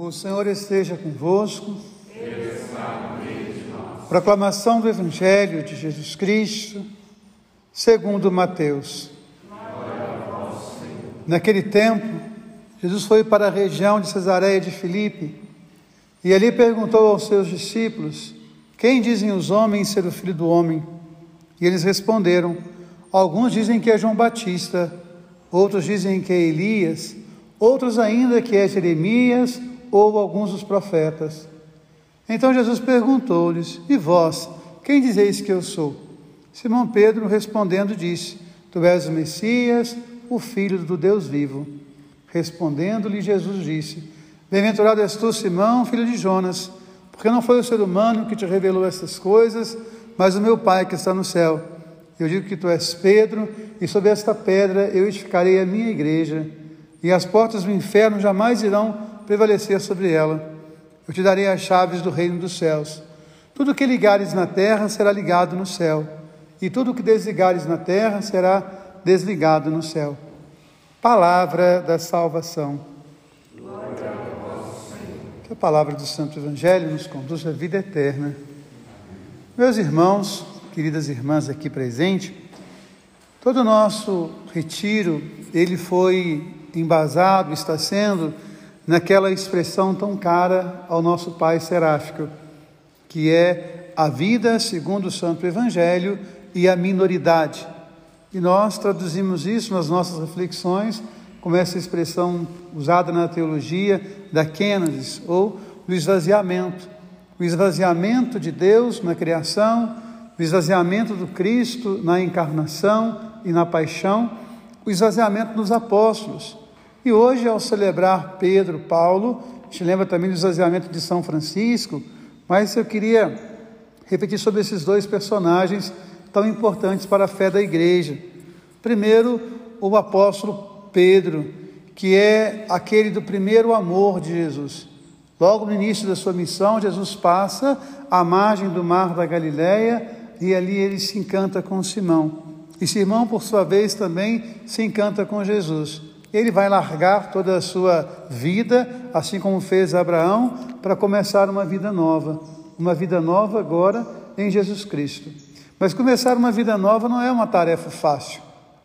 O Senhor esteja convosco. Proclamação do Evangelho de Jesus Cristo, segundo Mateus. Naquele tempo, Jesus foi para a região de Cesareia de Filipe e ali perguntou aos seus discípulos: Quem dizem os homens ser o filho do homem? E eles responderam: Alguns dizem que é João Batista, outros dizem que é Elias, outros ainda que é Jeremias ou alguns dos profetas. Então Jesus perguntou-lhes: E vós, quem dizeis que eu sou? Simão Pedro respondendo disse: Tu és o Messias, o Filho do Deus vivo. Respondendo-lhe Jesus disse: Bem-aventurado és tu, Simão, filho de Jonas, porque não foi o ser humano que te revelou essas coisas, mas o meu Pai que está no céu. Eu digo que tu és Pedro, e sobre esta pedra eu edificarei a minha igreja, e as portas do inferno jamais irão prevalecer sobre ela. Eu te darei as chaves do reino dos céus. Tudo que ligares na terra será ligado no céu, e tudo que desligares na terra será desligado no céu. Palavra da salvação. Que a palavra do Santo Evangelho nos conduz à vida eterna. Meus irmãos, queridas irmãs aqui presentes, todo o nosso retiro, ele foi embasado, está sendo naquela expressão tão cara ao nosso Pai seráfico, que é a vida segundo o Santo Evangelho e a minoridade. E nós traduzimos isso nas nossas reflexões como essa expressão usada na teologia da kênesis ou do esvaziamento. O esvaziamento de Deus na criação, o esvaziamento do Cristo na encarnação e na paixão, o esvaziamento dos apóstolos. E hoje, ao celebrar Pedro, Paulo, a gente lembra também do esvaziamento de São Francisco, mas eu queria repetir sobre esses dois personagens tão importantes para a fé da igreja. Primeiro, o apóstolo Pedro, que é aquele do primeiro amor de Jesus. Logo no início da sua missão, Jesus passa à margem do mar da Galileia e ali ele se encanta com Simão. E Simão, por sua vez, também se encanta com Jesus. Ele vai largar toda a sua vida, assim como fez Abraão, para começar uma vida nova. Uma vida nova agora em Jesus Cristo. Mas começar uma vida nova não é uma tarefa fácil.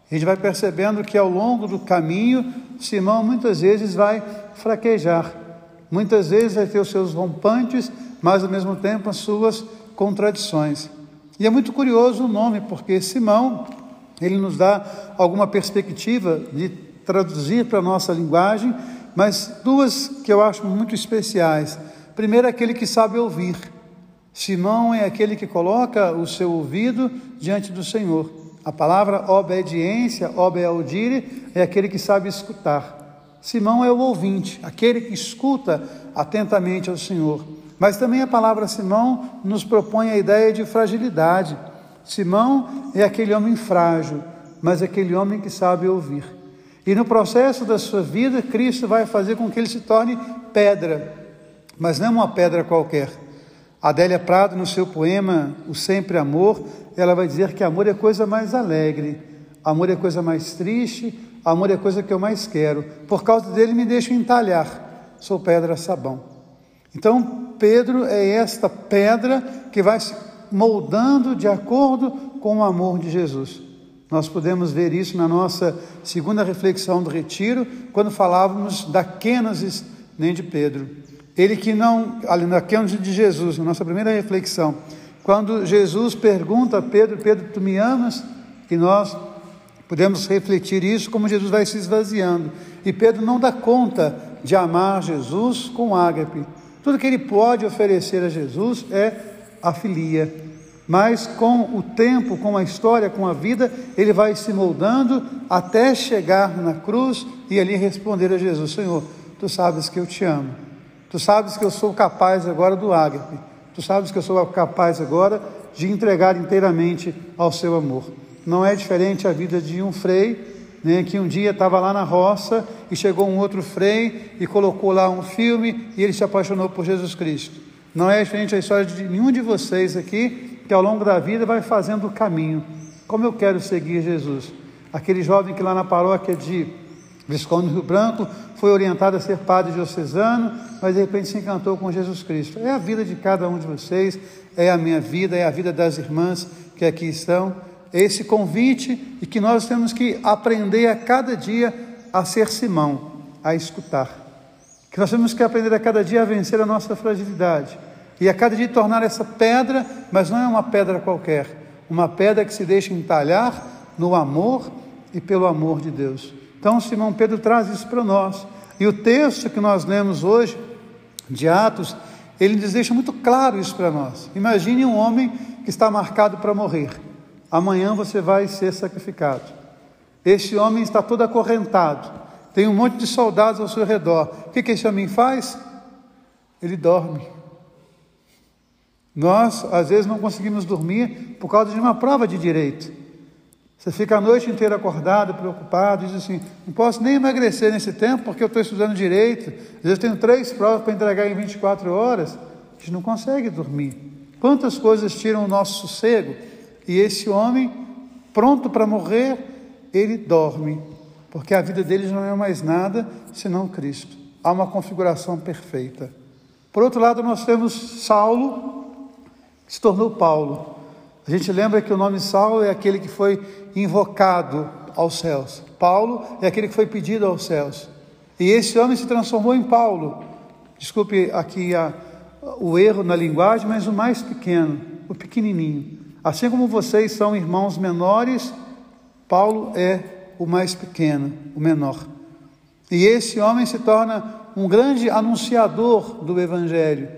A gente vai percebendo que ao longo do caminho, Simão muitas vezes vai fraquejar. Muitas vezes vai ter os seus rompantes, mas ao mesmo tempo as suas contradições. E é muito curioso o nome, porque Simão, ele nos dá alguma perspectiva de traduzir para a nossa linguagem, mas duas que eu acho muito especiais. Primeiro, aquele que sabe ouvir. Simão é aquele que coloca o seu ouvido diante do Senhor. A palavra obediência, obeaudire, é aquele que sabe escutar. Simão é o ouvinte, aquele que escuta atentamente ao Senhor. Mas também a palavra Simão nos propõe a ideia de fragilidade. Simão é aquele homem frágil, mas aquele homem que sabe ouvir. E no processo da sua vida, Cristo vai fazer com que ele se torne pedra, mas não uma pedra qualquer. Adélia Prado, no seu poema O Sempre Amor, ela vai dizer que amor é coisa mais alegre, amor é coisa mais triste, amor é coisa que eu mais quero. Por causa dele, me deixo entalhar, sou pedra sabão. Então, Pedro é esta pedra que vai se moldando de acordo com o amor de Jesus. Nós podemos ver isso na nossa segunda reflexão do retiro, quando falávamos da Kênesis nem de Pedro. Ele que não, ali na Kênesis de Jesus, na nossa primeira reflexão, quando Jesus pergunta a Pedro, Pedro, tu me amas? E nós podemos refletir isso como Jesus vai se esvaziando. E Pedro não dá conta de amar Jesus com ágape. Tudo que ele pode oferecer a Jesus é a filia, mas com o tempo, com a história, com a vida, ele vai se moldando até chegar na cruz e ali responder a Jesus: Senhor, tu sabes que eu te amo, tu sabes que eu sou capaz agora do ágape, tu sabes que eu sou capaz agora de entregar inteiramente ao seu amor. Não é diferente a vida de um frei, né, que um dia estava lá na roça e chegou um outro frei e colocou lá um filme e ele se apaixonou por Jesus Cristo. Não é diferente a história de nenhum de vocês aqui que ao longo da vida vai fazendo o caminho. Como eu quero seguir Jesus? Aquele jovem que lá na paróquia de Visconde Rio Branco, foi orientado a ser padre diocesano, mas de repente se encantou com Jesus Cristo. É a vida de cada um de vocês, é a minha vida, é a vida das irmãs que aqui estão. É esse convite e que nós temos que aprender a cada dia a ser Simão, a escutar. Que nós temos que aprender a cada dia a vencer a nossa fragilidade e a cada dia tornar essa pedra, mas não é uma pedra qualquer, uma pedra que se deixa entalhar no amor e pelo amor de Deus. Então, Simão Pedro traz isso para nós. E o texto que nós lemos hoje, de Atos, ele nos deixa muito claro isso para nós. Imagine um homem que está marcado para morrer. Amanhã você vai ser sacrificado. Este homem está todo acorrentado. Tem um monte de soldados ao seu redor. O que, que esse homem faz? Ele dorme. Nós, às vezes, não conseguimos dormir por causa de uma prova de direito. Você fica a noite inteira acordado, preocupado, diz assim: não posso nem emagrecer nesse tempo porque eu estou estudando direito. Às vezes tenho três provas para entregar em 24 horas. A gente não consegue dormir. Quantas coisas tiram o nosso sossego? E esse homem, pronto para morrer, ele dorme, porque a vida dele não é mais nada senão Cristo. Há uma configuração perfeita. Por outro lado, nós temos Saulo, se tornou Paulo. A gente lembra que o nome Saulo é aquele que foi invocado aos céus. Paulo é aquele que foi pedido aos céus. E esse homem se transformou em Paulo. Desculpe aqui a, o erro na linguagem, mas o mais pequeno, o pequenininho. Assim como vocês são irmãos menores, Paulo é o mais pequeno, o menor. E esse homem se torna um grande anunciador do Evangelho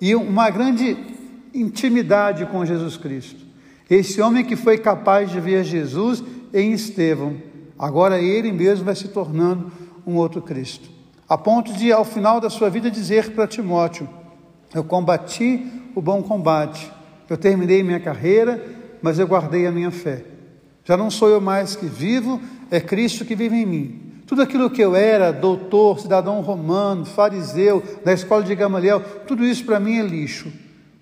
e uma grande intimidade com Jesus Cristo. Esse homem que foi capaz de ver Jesus em Estevão, agora ele mesmo vai se tornando um outro Cristo. A ponto de, ao final da sua vida, dizer para Timóteo: Eu combati o bom combate, eu terminei minha carreira, mas eu guardei a minha fé. Já não sou eu mais que vivo, é Cristo que vive em mim. Tudo aquilo que eu era, doutor, cidadão romano, fariseu, da escola de Gamaliel, tudo isso para mim é lixo.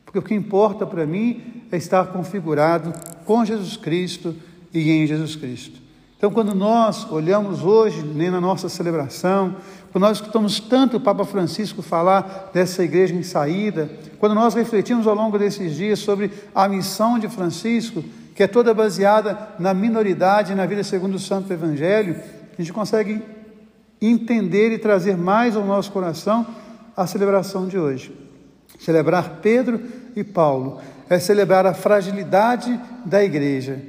Porque o que importa para mim é estar configurado com Jesus Cristo e em Jesus Cristo. Então, quando nós olhamos hoje, nem na nossa celebração, quando nós escutamos tanto o Papa Francisco falar dessa igreja em saída, quando nós refletimos ao longo desses dias sobre a missão de Francisco, que é toda baseada na minoridade e na vida segundo o Santo Evangelho, a gente consegue entender e trazer mais ao nosso coração a celebração de hoje. Celebrar Pedro e Paulo é celebrar a fragilidade da igreja,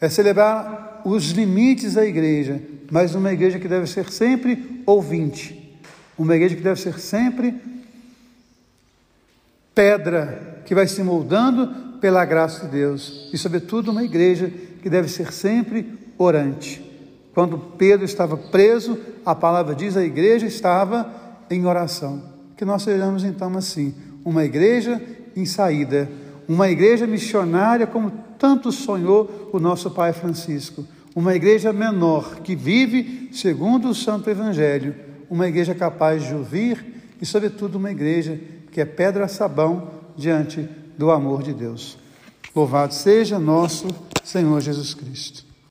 é celebrar os limites da igreja, mas uma igreja que deve ser sempre ouvinte, uma igreja que deve ser sempre pedra que vai se moldando pela graça de Deus, e sobretudo uma igreja que deve ser sempre orante. Quando Pedro estava preso, a palavra diz a igreja estava em oração. Que nós sejamos então assim, uma igreja em saída, uma igreja missionária como tanto sonhou o nosso Pai Francisco, uma igreja menor que vive segundo o Santo Evangelho, uma igreja capaz de ouvir e, sobretudo, uma igreja que é pedra-sabão diante do amor de Deus. Louvado seja nosso Senhor Jesus Cristo.